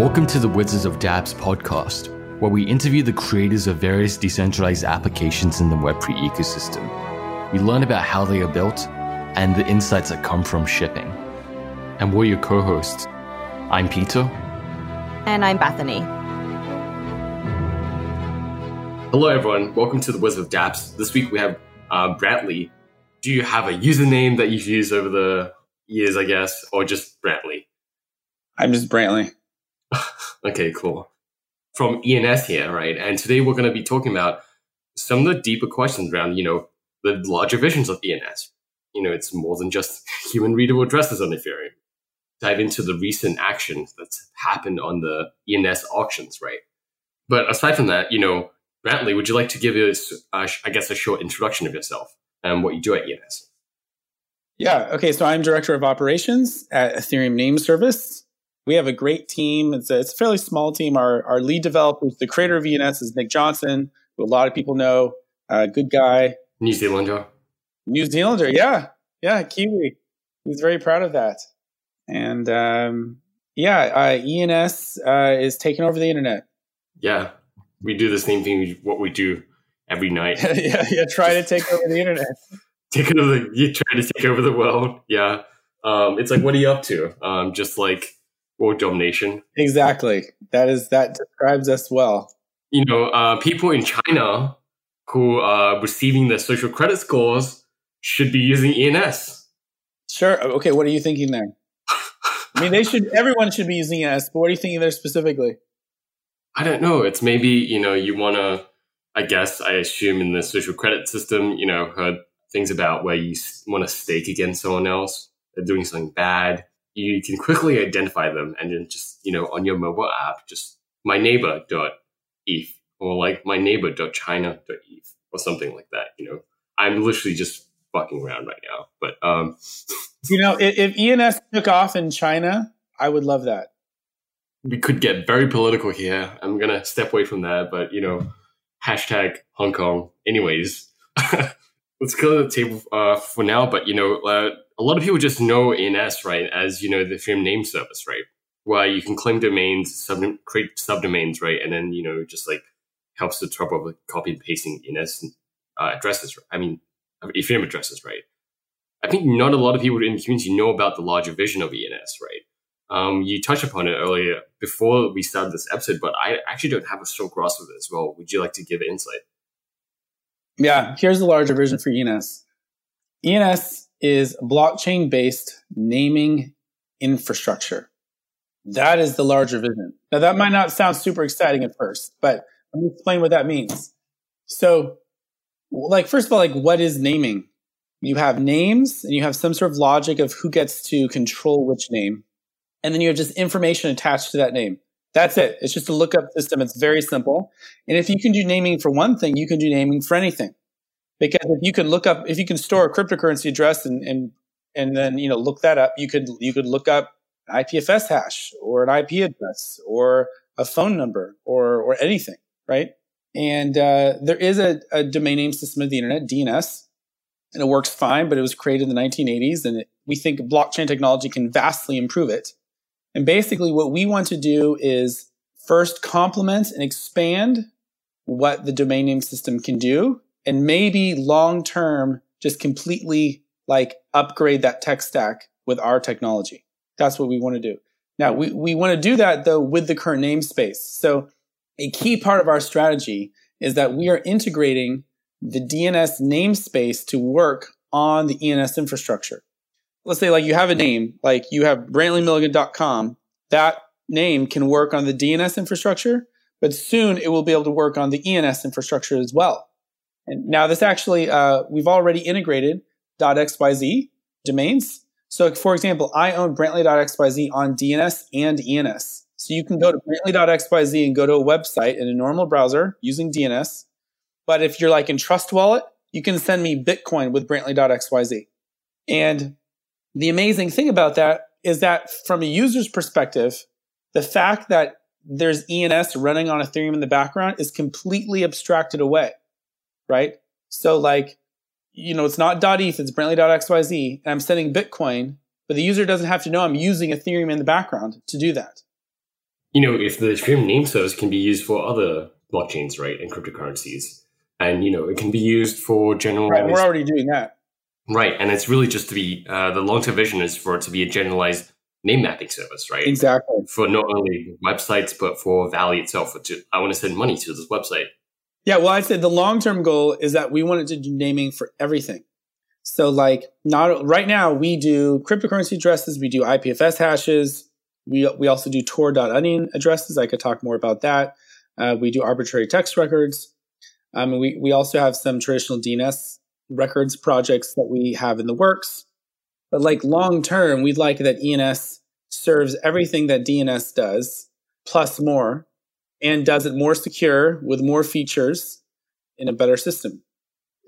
Welcome to the Wizards of Dapps podcast, where we interview the creators of various decentralized applications in the Web3 ecosystem. We learn about how they are built and the insights that come from shipping. And we're your co hosts. I'm Peter. And I'm Bethany. Hello, everyone. Welcome to the Wizards of Dapps. This week we have uh, Bradley. Do you have a username that you've used over the years, I guess, or just Brantley? I'm just Brantley. okay, cool. From ENS here, right? And today we're going to be talking about some of the deeper questions around, you know, the larger visions of ENS. You know, it's more than just human readable addresses on Ethereum. Dive into the recent actions that's happened on the ENS auctions, right? But aside from that, you know, Brantley, would you like to give us, uh, I guess, a short introduction of yourself and what you do at ENS? Yeah. Okay. So I'm director of operations at Ethereum Name Service. We have a great team. It's a, it's a fairly small team. Our, our lead developer, the creator of ENS, is Nick Johnson, who a lot of people know. Uh, good guy. New Zealander. New Zealander. Yeah. Yeah. Kiwi. He's very proud of that. And um, yeah, uh, ENS uh, is taking over the internet. Yeah. We do the same thing, what we do every night. yeah, yeah. Try to take over the internet. take over the, you try to take over the world. Yeah. Um, it's like, what are you up to? Um, just like world domination. Exactly. That is that describes us well. You know, uh, people in China who are receiving the social credit scores should be using ENS. Sure. Okay. What are you thinking there? I mean, they should. Everyone should be using ENS. But what are you thinking there specifically? I don't know. It's maybe you know you want to. I guess I assume in the social credit system, you know, heard things about where you want to stake against someone else. They're doing something bad you can quickly identify them and then just, you know, on your mobile app, just my neighbor dot eth or like my neighbor dot china dot eth or something like that. You know, I'm literally just fucking around right now. But um, you know, if, if ENS took off in China, I would love that. We could get very political here. I'm gonna step away from that, but you know, hashtag Hong Kong. Anyways, let's go to the table uh, for now. But you know, uh, a lot of people just know ENS, right, as, you know, the Ethereum name service, right? Where you can claim domains, sub- create subdomains, right? And then, you know, just like helps the trouble of copy and pasting ENS uh, addresses. I mean, Ethereum addresses, right? I think not a lot of people in the community know about the larger vision of ENS, right? Um, you touched upon it earlier before we started this episode, but I actually don't have a strong grasp of it as well. Would you like to give insight? Yeah, here's the larger vision for ENS. ENS is blockchain based naming infrastructure. That is the larger vision. Now, that might not sound super exciting at first, but let me explain what that means. So, like, first of all, like, what is naming? You have names and you have some sort of logic of who gets to control which name. And then you have just information attached to that name. That's it. It's just a lookup system. It's very simple. And if you can do naming for one thing, you can do naming for anything because if you can look up if you can store a cryptocurrency address and and and then you know look that up you could you could look up an IPFS hash or an IP address or a phone number or or anything right? And uh, there is a, a, domain name system of the internet DNS and it works fine but it was created in the 1980s and it, we think blockchain technology can vastly improve it. And basically what we want to do is first complement and expand what the domain name system can do and maybe long term just completely like upgrade that tech stack with our technology. That's what we want to do. Now, we, we want to do that though with the current namespace. So a key part of our strategy is that we are integrating the DNS namespace to work on the ENS infrastructure. Let's say like you have a name, like you have BrantleyMilligan.com. That name can work on the DNS infrastructure, but soon it will be able to work on the ENS infrastructure as well. And now this actually, uh, we've already integrated .xyz domains. So for example, I own Brantley.xyz on DNS and ENS. So you can go to Brantley.xyz and go to a website in a normal browser using DNS. But if you're like in Trust Wallet, you can send me Bitcoin with Brantley.xyz. And the amazing thing about that is that from a user's perspective, the fact that there's ENS running on Ethereum in the background is completely abstracted away right? So like, you know, it's not .eth, it's Brantley.xyz, and I'm sending Bitcoin, but the user doesn't have to know I'm using Ethereum in the background to do that. you know, if the Ethereum name service can be used for other blockchains, right, and cryptocurrencies, and you know, it can be used for general. Right, we're already doing that. Right, and it's really just to be uh, the long term vision is for it to be a generalized name mapping service, right? Exactly. For not only websites but for Valley itself. To, I want to send money to this website. Yeah, well, I said the long term goal is that we wanted to do naming for everything. So, like, not right now we do cryptocurrency addresses, we do IPFS hashes, we we also do Tor.onion addresses. I could talk more about that. Uh, we do arbitrary text records. Um, we we also have some traditional DNS records projects that we have in the works. But like long term, we'd like that ENS serves everything that DNS does, plus more, and does it more secure with more features in a better system.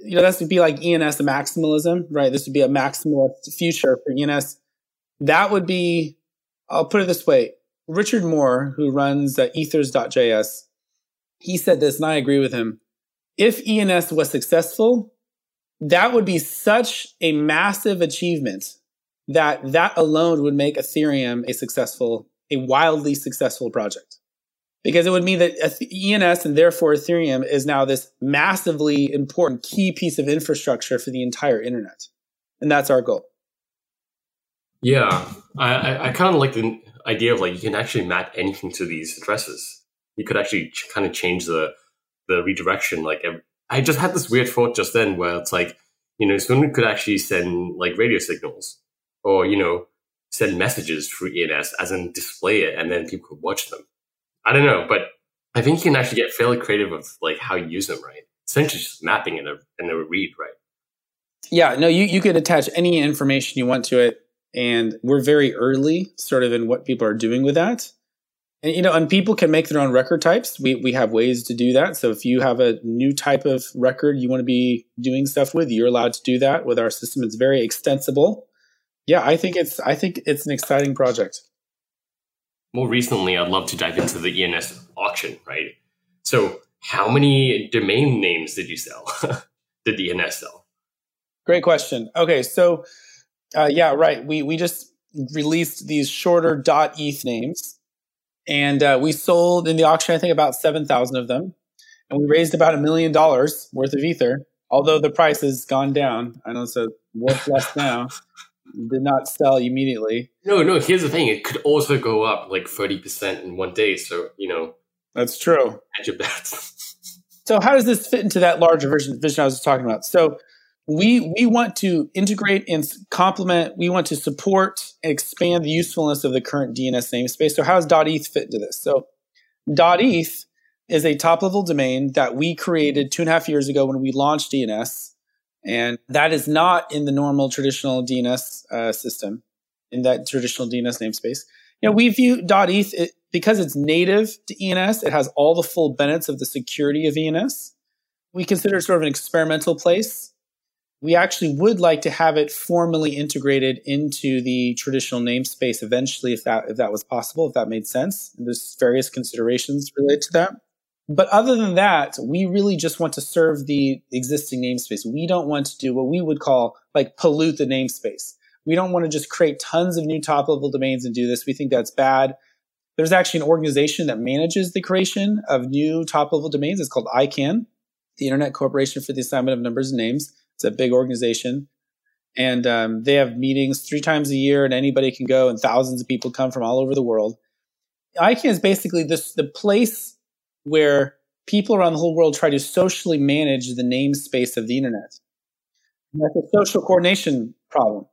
You know, this would be like ENS maximalism, right? This would be a maximalist future for ENS. That would be, I'll put it this way. Richard Moore, who runs uh, ethers.js, he said this, and I agree with him. If ENS was successful, that would be such a massive achievement that that alone would make Ethereum a successful, a wildly successful project. Because it would mean that ENS and therefore Ethereum is now this massively important key piece of infrastructure for the entire internet. And that's our goal. Yeah, I, I, kind of like the idea of like you can actually map anything to these addresses. You could actually ch- kind of change the the redirection like I just had this weird thought just then where it's like, you know, someone could actually send like radio signals or, you know, send messages through ENS as in display it and then people could watch them. I don't know, but I think you can actually get fairly creative with like how you use them, right? Essentially just mapping in a in a read, right? Yeah, no, you, you could attach any information you want to it. And we're very early sort of in what people are doing with that. And, you know, and people can make their own record types. We, we have ways to do that. So if you have a new type of record you want to be doing stuff with, you're allowed to do that with our system. It's very extensible. Yeah, I think it's I think it's an exciting project. More recently, I'd love to dive into the ENS auction, right? So how many domain names did you sell? did the ENS sell? Great question. Okay, so uh, yeah, right. We we just released these shorter .eth names and uh, we sold in the auction, I think, about 7,000 of them. And we raised about a million dollars worth of Ether, although the price has gone down. I know it's worth less now. Did not sell immediately. No, no, here's the thing. It could also go up like 30% in one day. So, you know. That's true. Hedge your bets. so, how does this fit into that larger vision, vision I was talking about? So, we we want to integrate and complement we want to support and expand the usefulness of the current dns namespace so how does eth fit into this so eth is a top level domain that we created two and a half years ago when we launched ens and that is not in the normal traditional dns uh, system in that traditional dns namespace you know we view eth it, because it's native to ens it has all the full benefits of the security of ens we consider it sort of an experimental place we actually would like to have it formally integrated into the traditional namespace eventually, if that if that was possible, if that made sense. And there's various considerations related to that. But other than that, we really just want to serve the existing namespace. We don't want to do what we would call like pollute the namespace. We don't want to just create tons of new top level domains and do this. We think that's bad. There's actually an organization that manages the creation of new top level domains. It's called ICANN, the Internet Corporation for the Assignment of Numbers and Names. It's a big organization. And um, they have meetings three times a year, and anybody can go, and thousands of people come from all over the world. ICANN is basically this the place where people around the whole world try to socially manage the namespace of the internet. That's a social coordination problem.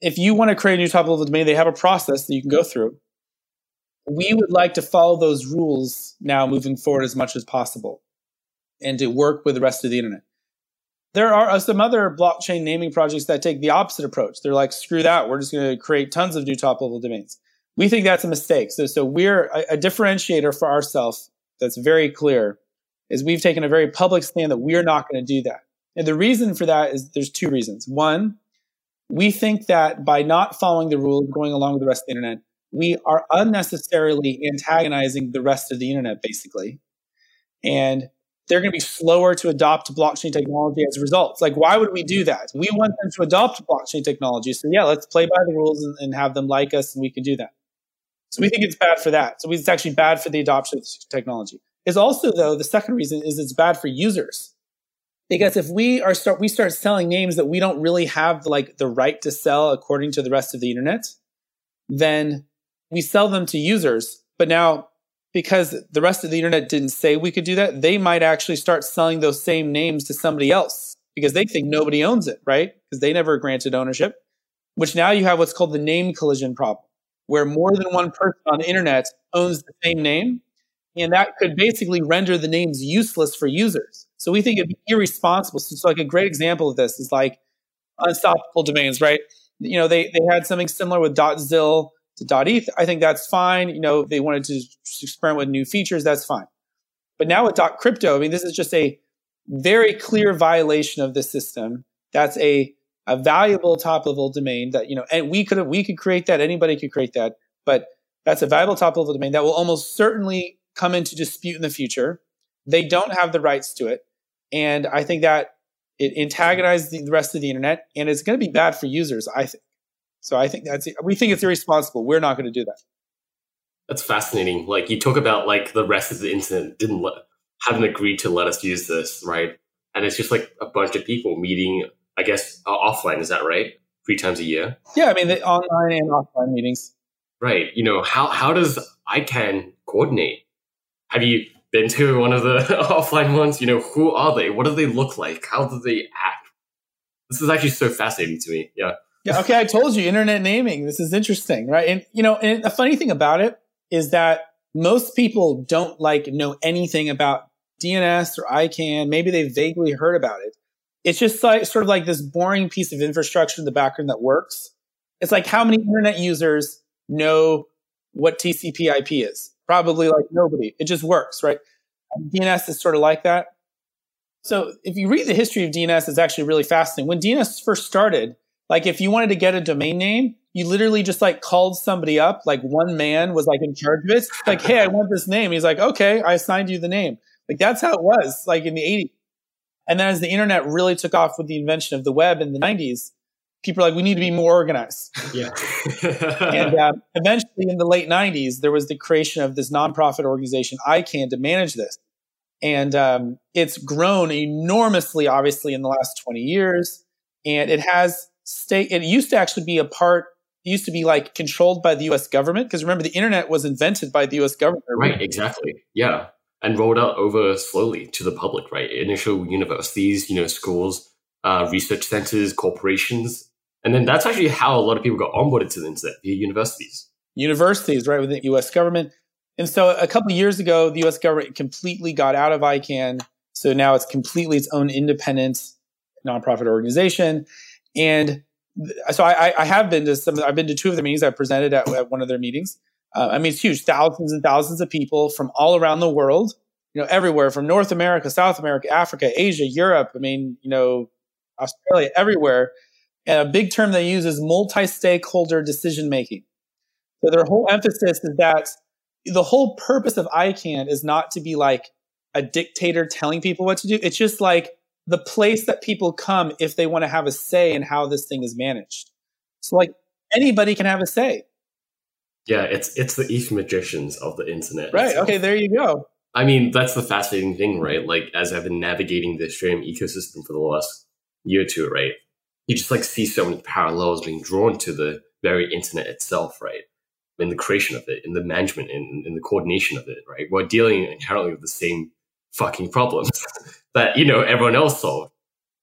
If you want to create a new top level domain, they have a process that you can go through. We would like to follow those rules now moving forward as much as possible and to work with the rest of the internet. There are uh, some other blockchain naming projects that take the opposite approach. They're like, screw that. We're just going to create tons of new top level domains. We think that's a mistake. So, so we're a, a differentiator for ourselves that's very clear is we've taken a very public stand that we're not going to do that. And the reason for that is there's two reasons. One, we think that by not following the rules, going along with the rest of the internet, we are unnecessarily antagonizing the rest of the internet, basically. And they're going to be slower to adopt blockchain technology as a result. Like, why would we do that? We want them to adopt blockchain technology. So, yeah, let's play by the rules and, and have them like us, and we can do that. So we think it's bad for that. So it's actually bad for the adoption of technology. Is also though the second reason is it's bad for users because if we are start we start selling names that we don't really have like the right to sell according to the rest of the internet, then we sell them to users. But now because the rest of the internet didn't say we could do that, they might actually start selling those same names to somebody else because they think nobody owns it, right? Because they never granted ownership. Which now you have what's called the name collision problem, where more than one person on the internet owns the same name. And that could basically render the names useless for users. So we think it'd be irresponsible. So, so like a great example of this is like unstoppable domains, right? You know, they, they had something similar with .zil to .eth. I think that's fine. You know, they wanted to experiment with new features. That's fine. But now with .crypto, I mean, this is just a very clear violation of the system. That's a, a valuable top level domain that, you know, and we could, we could create that. Anybody could create that, but that's a valuable top level domain that will almost certainly come into dispute in the future. They don't have the rights to it. And I think that it antagonizes the rest of the internet and it's going to be bad for users, I think. So I think that's we think it's irresponsible. We're not going to do that. That's fascinating. Like you talk about like the rest of the internet didn't let, haven't agreed to let us use this, right? And it's just like a bunch of people meeting, I guess, uh, offline. Is that right? Three times a year. Yeah, I mean the online and offline meetings. Right. You know how how does ICANN coordinate? Have you been to one of the offline ones? You know who are they? What do they look like? How do they act? This is actually so fascinating to me. Yeah. Yeah. Okay. I told you internet naming. This is interesting, right? And you know, and the funny thing about it is that most people don't like know anything about DNS or ICANN. Maybe they vaguely heard about it. It's just like sort of like this boring piece of infrastructure in the background that works. It's like how many internet users know what TCP IP is? Probably like nobody. It just works, right? DNS is sort of like that. So if you read the history of DNS, it's actually really fascinating. When DNS first started, like if you wanted to get a domain name, you literally just like called somebody up, like one man was like in charge of it. Like, hey, I want this name. He's like, okay, I assigned you the name. Like that's how it was, like in the 80s. And then as the internet really took off with the invention of the web in the 90s, people are like, we need to be more organized. Yeah. and uh, eventually in the late 90s, there was the creation of this nonprofit organization, ICANN, to manage this. And um, it's grown enormously, obviously, in the last 20 years. And it has state it used to actually be a part it used to be like controlled by the US government because remember the internet was invented by the US government. Right, exactly. Yeah. And rolled out over slowly to the public, right? Initial universities, you know, schools, uh, research centers, corporations. And then that's actually how a lot of people got onboarded to the internet via universities. Universities, right, within the US government. And so a couple years ago, the US government completely got out of ICANN. So now it's completely its own independent nonprofit organization. And so I, I, have been to some. I've been to two of their meetings. I presented at, at one of their meetings. Uh, I mean, it's huge. Thousands and thousands of people from all around the world. You know, everywhere from North America, South America, Africa, Asia, Europe. I mean, you know, Australia, everywhere. And a big term they use is multi-stakeholder decision making. So their whole emphasis is that the whole purpose of ICANN is not to be like a dictator telling people what to do. It's just like the place that people come if they want to have a say in how this thing is managed. So like anybody can have a say. Yeah, it's it's the ETH magicians of the internet. Right. Okay, there you go. I mean, that's the fascinating thing, right? Like as I've been navigating the Ethereum ecosystem for the last year or two, right? You just like see so many parallels being drawn to the very internet itself, right? In the creation of it, in the management, in, in the coordination of it, right? We're dealing inherently with the same fucking problems that you know everyone else solved.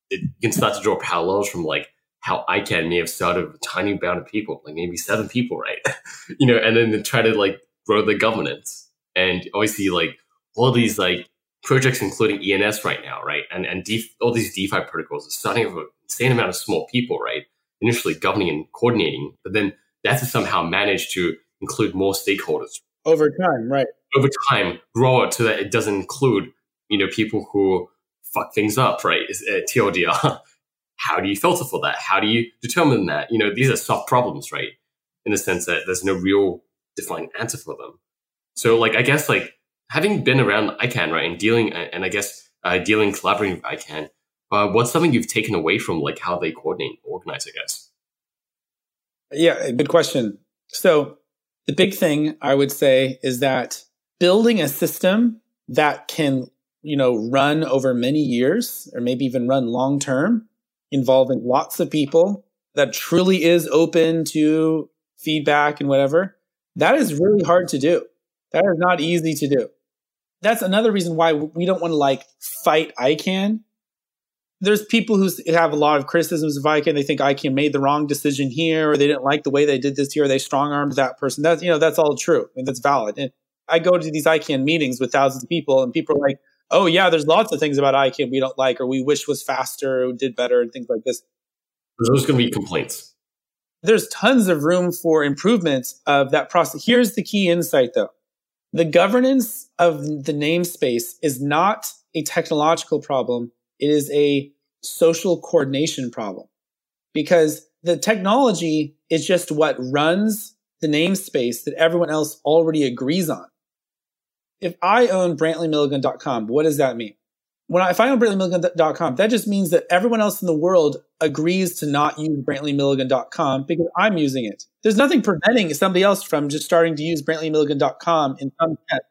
It, you can start to draw parallels from like how ICANN may have started with a tiny amount of people, like maybe seven people, right? you know, and then try to like grow the governance. And obviously, like all these like projects, including ENS right now, right? And and DeFi, all these DeFi protocols are starting with an insane amount of small people, right? Initially governing and coordinating, but then that to somehow manage to include more stakeholders over time, right? Over time, grow it so that it doesn't include you know people who fuck things up, right? Uh, TLDR. How do you filter for that? How do you determine that? You know, these are soft problems, right? In the sense that there's no real defined answer for them. So, like, I guess, like, having been around ICANN, right, and dealing, and I guess uh, dealing, collaborating with ICANN, uh, what's something you've taken away from, like, how they coordinate, organize, I guess? Yeah, good question. So, The big thing I would say is that building a system that can, you know, run over many years or maybe even run long term involving lots of people that truly is open to feedback and whatever, that is really hard to do. That is not easy to do. That's another reason why we don't want to like fight ICANN. There's people who have a lot of criticisms of ICANN. They think ICANN made the wrong decision here, or they didn't like the way they did this here. Or they strong armed that person. That's you know that's all true I and that's valid. And I go to these ICANN meetings with thousands of people, and people are like, "Oh yeah, there's lots of things about ICANN we don't like, or we wish was faster, or did better, and things like this." There's going to be complaints. There's tons of room for improvements of that process. Here's the key insight, though: the governance of the namespace is not a technological problem; it is a social coordination problem, because the technology is just what runs the namespace that everyone else already agrees on if I own BrantleyMilligan.com, what does that mean? When I, if I own BrantleyMilligan.com, that just means that everyone else in the world agrees to not use BrantleyMilligan.com because I'm using it. There's nothing preventing somebody else from just starting to use BrantleyMilligan.com in some test.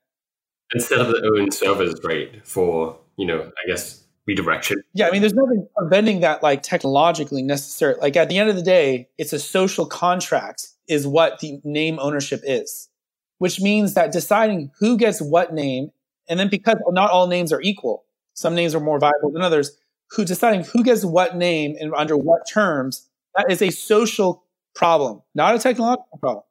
Instead of their own servers, right? For, you know, I guess redirection. Yeah, I mean, there's nothing preventing that, like technologically necessary. Like at the end of the day, it's a social contract, is what the name ownership is which means that deciding who gets what name, and then because not all names are equal, some names are more viable than others, who deciding who gets what name and under what terms, that is a social problem, not a technological problem.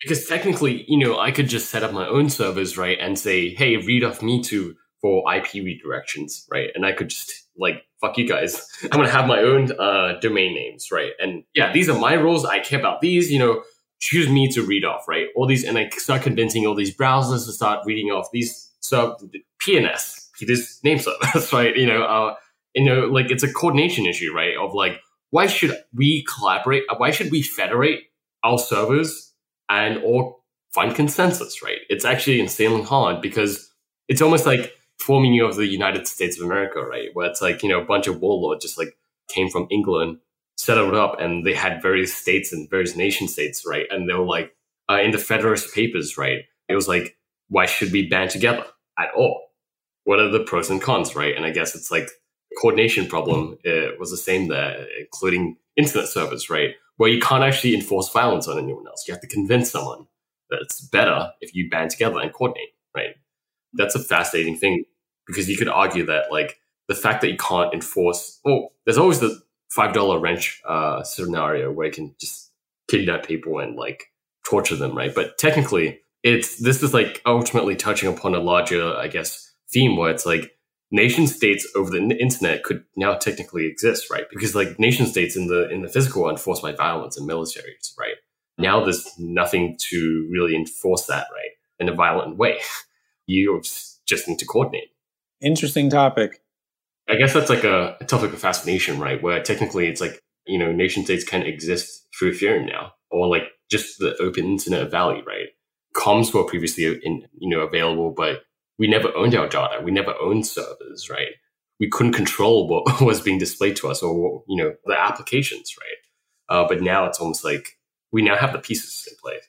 Because technically, you know, I could just set up my own servers, right, and say, hey, read off me too for IP redirections, right? And I could just like, fuck you guys. I'm gonna have my own uh, domain names, right? And yeah, these are my rules. I care about these, you know, choose me to read off, right? All these, and I start convincing all these browsers to start reading off these sub PNS, Peter's name servers, right? You know, uh, you know, like it's a coordination issue, right? Of like, why should we collaborate? Why should we federate our servers and or find consensus, right? It's actually insanely hard because it's almost like forming you of the United States of America, right? Where it's like, you know, a bunch of warlords just like came from England settled up and they had various states and various nation states, right? And they were like, uh, in the Federalist Papers, right? It was like, why should we band together at all? What are the pros and cons, right? And I guess it's like coordination problem uh, was the same there, including internet servers, right? Where you can't actually enforce violence on anyone else. You have to convince someone that it's better if you band together and coordinate, right? That's a fascinating thing because you could argue that like the fact that you can't enforce, oh, there's always the five dollar wrench uh, scenario where you can just kidnap people and like torture them, right? But technically, it's this is like ultimately touching upon a larger, I guess, theme where it's like nation states over the internet could now technically exist, right? Because like nation states in the in the physical are enforced by violence and militaries, right? Now there's nothing to really enforce that, right? In a violent way. You just need to coordinate. Interesting topic. I guess that's like a, a topic of fascination, right? Where technically it's like, you know, nation states can exist through Ethereum now, or like just the open internet valley, right? Comms were previously, in, you know, available, but we never owned our data. We never owned servers, right? We couldn't control what was being displayed to us or, you know, the applications, right? Uh, but now it's almost like we now have the pieces in place.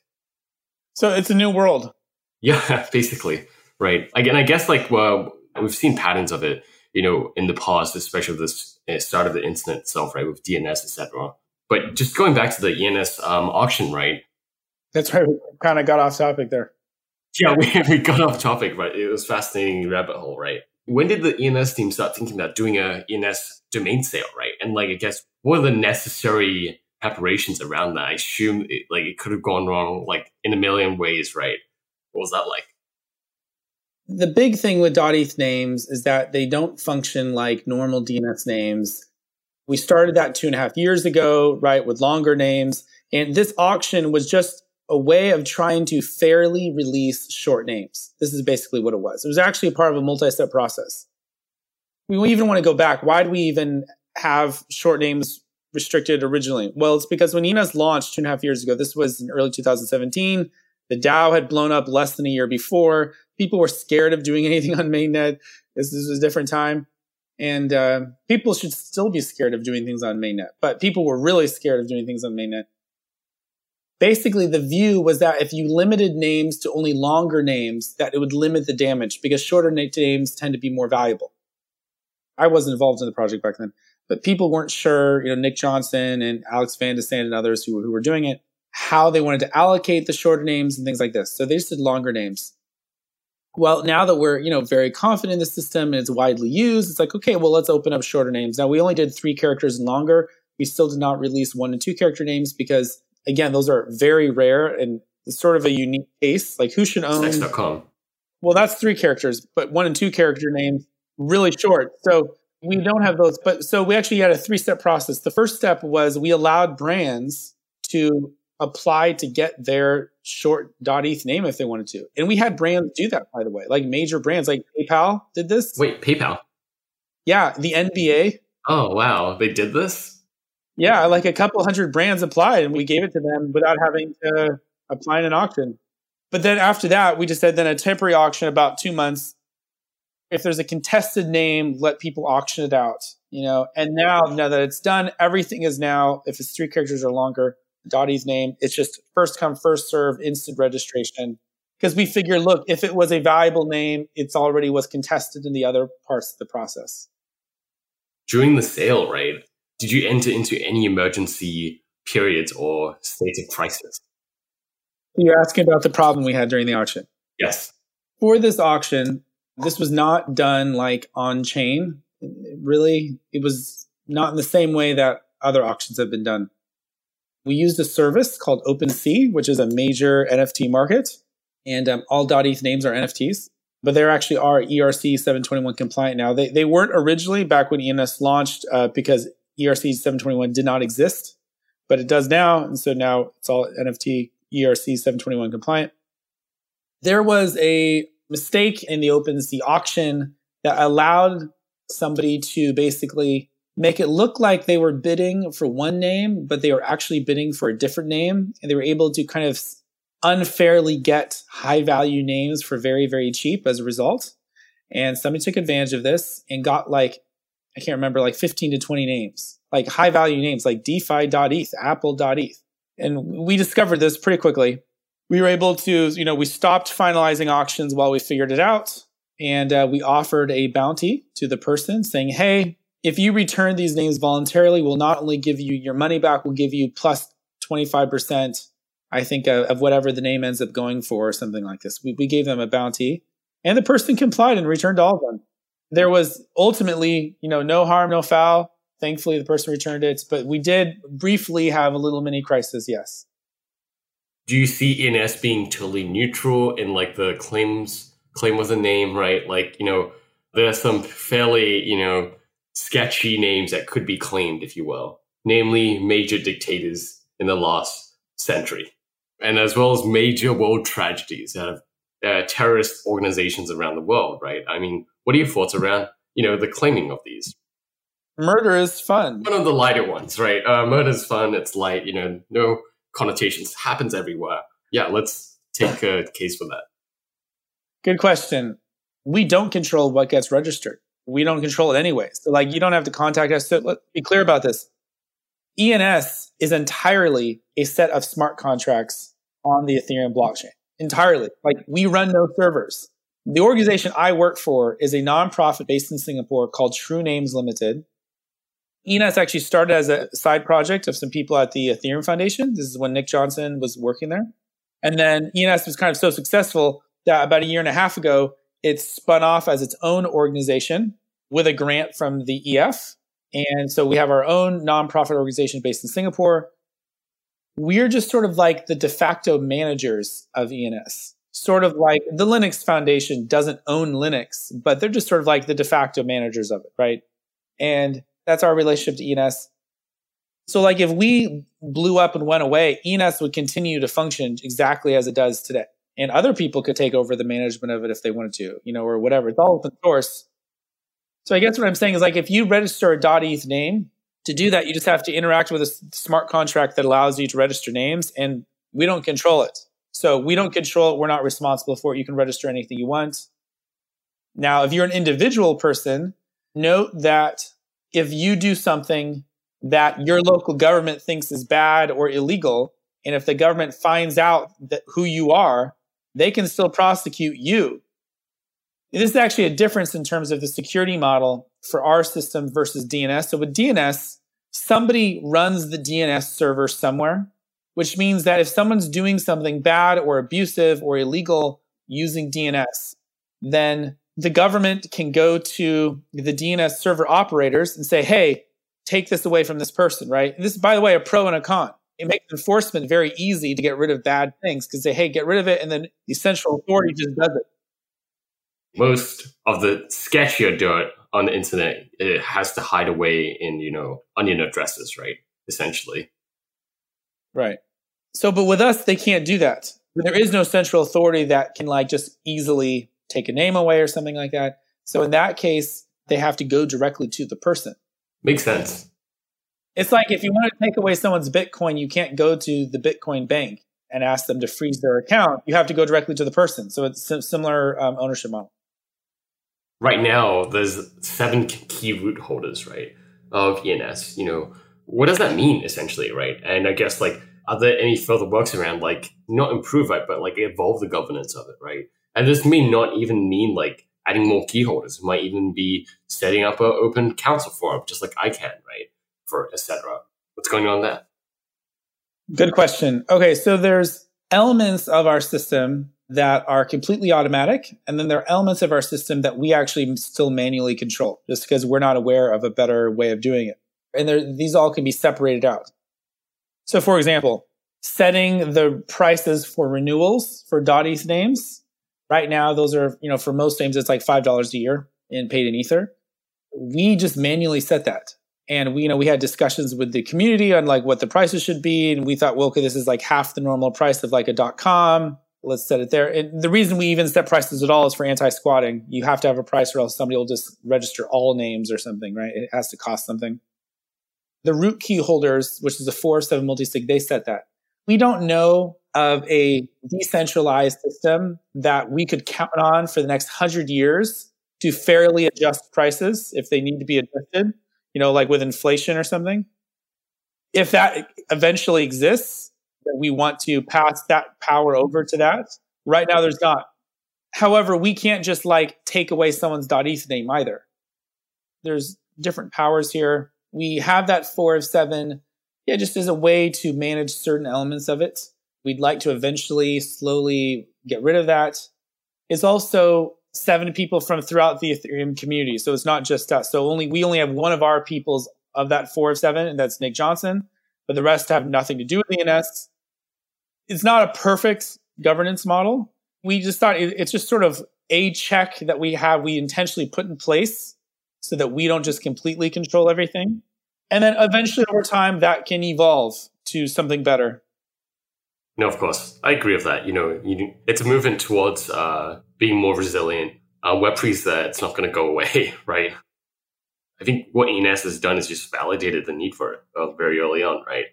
So it's a new world. Yeah, basically, right? Again, I guess like well, we've seen patterns of it you know, in the past, especially this uh, start of the internet itself, right, with DNS, etc. But just going back to the ENS um, auction, right? That's right. We kind of got off topic there. Yeah, we, we got off topic, but it was fascinating rabbit hole, right? When did the ENS team start thinking about doing a ENS domain sale, right? And like, I guess, what are the necessary preparations around that? I assume it, like it could have gone wrong, like in a million ways, right? What was that like? The big thing with .eth names is that they don't function like normal DNS names. We started that two and a half years ago, right, with longer names. And this auction was just a way of trying to fairly release short names. This is basically what it was. It was actually a part of a multi-step process. We even want to go back. Why do we even have short names restricted originally? Well, it's because when ENS launched two and a half years ago, this was in early 2017, the DAO had blown up less than a year before. People were scared of doing anything on mainnet. This, this was a different time. And uh, people should still be scared of doing things on mainnet. But people were really scared of doing things on mainnet. basically the view was that if you limited names to only longer names, that it would limit the damage because shorter names tend to be more valuable. I wasn't involved in the project back then, but people weren't sure, you know, Nick Johnson and Alex Van de Sande and others who, who were doing it, how they wanted to allocate the shorter names and things like this. So they just did longer names. Well, now that we're, you know, very confident in the system and it's widely used, it's like, okay, well, let's open up shorter names. Now we only did three characters and longer. We still did not release one and two character names because again, those are very rare and sort of a unique case. Like who should own Sex.com. Well, that's three characters, but one and two character names really short. So we don't have those. But so we actually had a three step process. The first step was we allowed brands to apply to get their short .eth name if they wanted to. And we had brands do that, by the way, like major brands like PayPal did this. Wait, PayPal? Yeah, the NBA. Oh, wow. They did this? Yeah, like a couple hundred brands applied and we gave it to them without having to apply in an auction. But then after that, we just said then a temporary auction about two months. If there's a contested name, let people auction it out. You know, and now now that it's done, everything is now, if it's three characters or longer, .eth name. It's just first come, first serve, instant registration. Because we figure, look, if it was a valuable name, it's already was contested in the other parts of the process. During the sale, right? Did you enter into any emergency periods or state of crisis? You're asking about the problem we had during the auction. Yes. For this auction, this was not done like on chain. Really, it was not in the same way that other auctions have been done. We used a service called OpenSea, which is a major NFT market, and um, all .eth names are NFTs. But they actually are ERC 721 compliant now. They, they weren't originally back when ENS launched uh, because ERC 721 did not exist, but it does now. And so now it's all NFT ERC 721 compliant. There was a mistake in the OpenSea auction that allowed somebody to basically make it look like they were bidding for one name, but they were actually bidding for a different name. And they were able to kind of unfairly get high value names for very, very cheap as a result. And somebody took advantage of this and got like, I can't remember, like 15 to 20 names, like high value names like DeFi.eth, Apple.eth. And we discovered this pretty quickly. We were able to, you know, we stopped finalizing auctions while we figured it out. And uh, we offered a bounty to the person saying, hey, if you return these names voluntarily, we'll not only give you your money back, we'll give you plus 25%, I think, of, of whatever the name ends up going for or something like this. We, we gave them a bounty and the person complied and returned all of them. There was ultimately, you know, no harm, no foul. Thankfully, the person returned it, but we did briefly have a little mini crisis, yes. Do you see ENS being totally neutral in like the claims, claim with a name, right? Like, you know, there's some fairly, you know, sketchy names that could be claimed, if you will, namely major dictators in the last century, and as well as major world tragedies that have uh, terrorist organizations around the world, right? I mean, what are your thoughts around, you know, the claiming of these? Murder is fun. One of the lighter ones, right? Uh, murder is fun. It's light, you know, no connotations. Happens everywhere. Yeah, let's take a case for that. Good question. We don't control what gets registered we don't control it anyway. So like you don't have to contact us. So let's be clear about this. ENS is entirely a set of smart contracts on the Ethereum blockchain. Entirely. Like we run no servers. The organization I work for is a nonprofit based in Singapore called True Names Limited. ENS actually started as a side project of some people at the Ethereum Foundation. This is when Nick Johnson was working there. And then ENS was kind of so successful that about a year and a half ago, it spun off as its own organization with a grant from the EF. And so we have our own nonprofit organization based in Singapore. We're just sort of like the de facto managers of ENS. Sort of like the Linux Foundation doesn't own Linux, but they're just sort of like the de facto managers of it, right? And that's our relationship to ENS. So, like, if we blew up and went away, ENS would continue to function exactly as it does today and other people could take over the management of it if they wanted to, you know, or whatever. It's all open source. So I guess what I'm saying is like if you register a .eth name, to do that, you just have to interact with a smart contract that allows you to register names, and we don't control it. So we don't control it. We're not responsible for it. You can register anything you want. Now, if you're an individual person, note that if you do something that your local government thinks is bad or illegal, And if the government finds out that who you are, they can still prosecute you. This is actually a difference in terms of the security model for our system versus DNS. So with DNS, somebody runs the DNS server somewhere, which means that if someone's doing something bad or abusive or illegal using DNS, then the government can go to the DNS server operators and say, hey, take this away from this person, right? This is, by the way, a pro and a con. It makes enforcement very easy to get rid of bad things because say, hey, get rid of it, and then the central authority just does it. Most of the sketchier dirt on the internet it has to hide away in, you know, onion addresses, right? Essentially. Right. So, but with us, they can't do that. There is no central authority that can like just easily take a name away or something like that. So in that case, they have to go directly to the person. Makes sense. It's like if you want to take away someone's Bitcoin, you can't go to the Bitcoin bank and ask them to freeze their account. You have to go directly to the person. So it's a similar um, ownership model. Right now, there's seven key root holders, right, of ENS. You know, what does that mean essentially, right? And I guess like, are there any further works around like not improve it, but like evolve the governance of it, right? And this may not even mean like adding more key holders. It might even be setting up an open council forum, just like ICANN, right? For etc. What's going on there? Good question. Okay, so there's elements of our system that are completely automatic, and then there are elements of our system that we actually still manually control, just because we're not aware of a better way of doing it. And there, these all can be separated out. So, for example, setting the prices for renewals for .eth names Right now, those are, you know, for most names, it's like $5 a year in paid in Ether. We just manually set that. And we, you know, we had discussions with the community on like what the prices should be. And we thought, well, okay, this is like half the normal price of like a dot com. Let's set it there. And the reason we even set prices at all is for anti squatting. You have to have a price or else somebody will just register all names or something, right? It has to cost something. The root key holders, which is a four seven multisig, they set that. We don't know of a decentralized system that we could count on for the next hundred years to fairly adjust prices if they need to be adjusted, you know, like with inflation or something. If that eventually exists, that we want to pass that power over to that. Right now, there's not. However, we can't just like take away someone's .eth name either. There's different powers here. We have that four of seven, yeah, just as a way to manage certain elements of it. We'd like to eventually slowly get rid of that. It's also seven people from throughout the Ethereum community. So it's not just us. So only we only have one of our peoples of that four of seven, and that's Nick Johnson. But the rest have nothing to do with ENS. It's not a perfect governance model. We just thought it's just sort of a check that we have, we intentionally put in place so that we don't just completely control everything. And then eventually over time, that can evolve to something better. No, of course, I agree with that. You know, you, it's a movement towards uh, being more resilient. Uh, Web3's there; it's not going to go away, right? I think what ENS has done is just validated the need for it uh, very early on, right?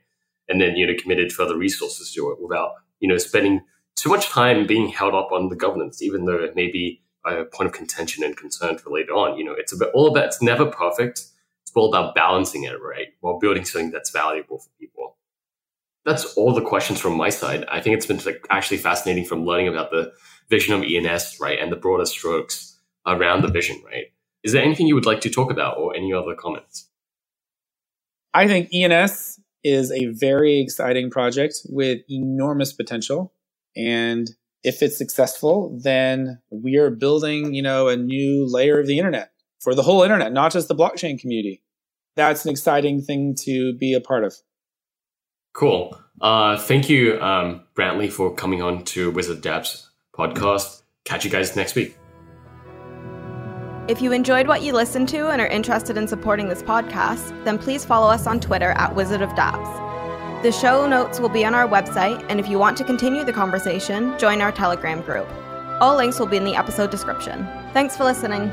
And then you know committed further resources to it without you know spending too much time being held up on the governance, even though it may be a point of contention and concern for later on. You know, it's all about it's never perfect. It's all about balancing it, right, while building something that's valuable for people that's all the questions from my side. I think it's been like actually fascinating from learning about the vision of ENS, right, and the broader strokes around the vision, right. Is there anything you would like to talk about, or any other comments? I think ENS is a very exciting project with enormous potential, and if it's successful, then we are building, you know, a new layer of the internet for the whole internet, not just the blockchain community. That's an exciting thing to be a part of. Cool. Uh, thank you, um, Brantley, for coming on to Wizard Dapps podcast. Catch you guys next week. If you enjoyed what you listened to and are interested in supporting this podcast, then please follow us on Twitter at Wizard of Dapps. The show notes will be on our website, and if you want to continue the conversation, join our Telegram group. All links will be in the episode description. Thanks for listening.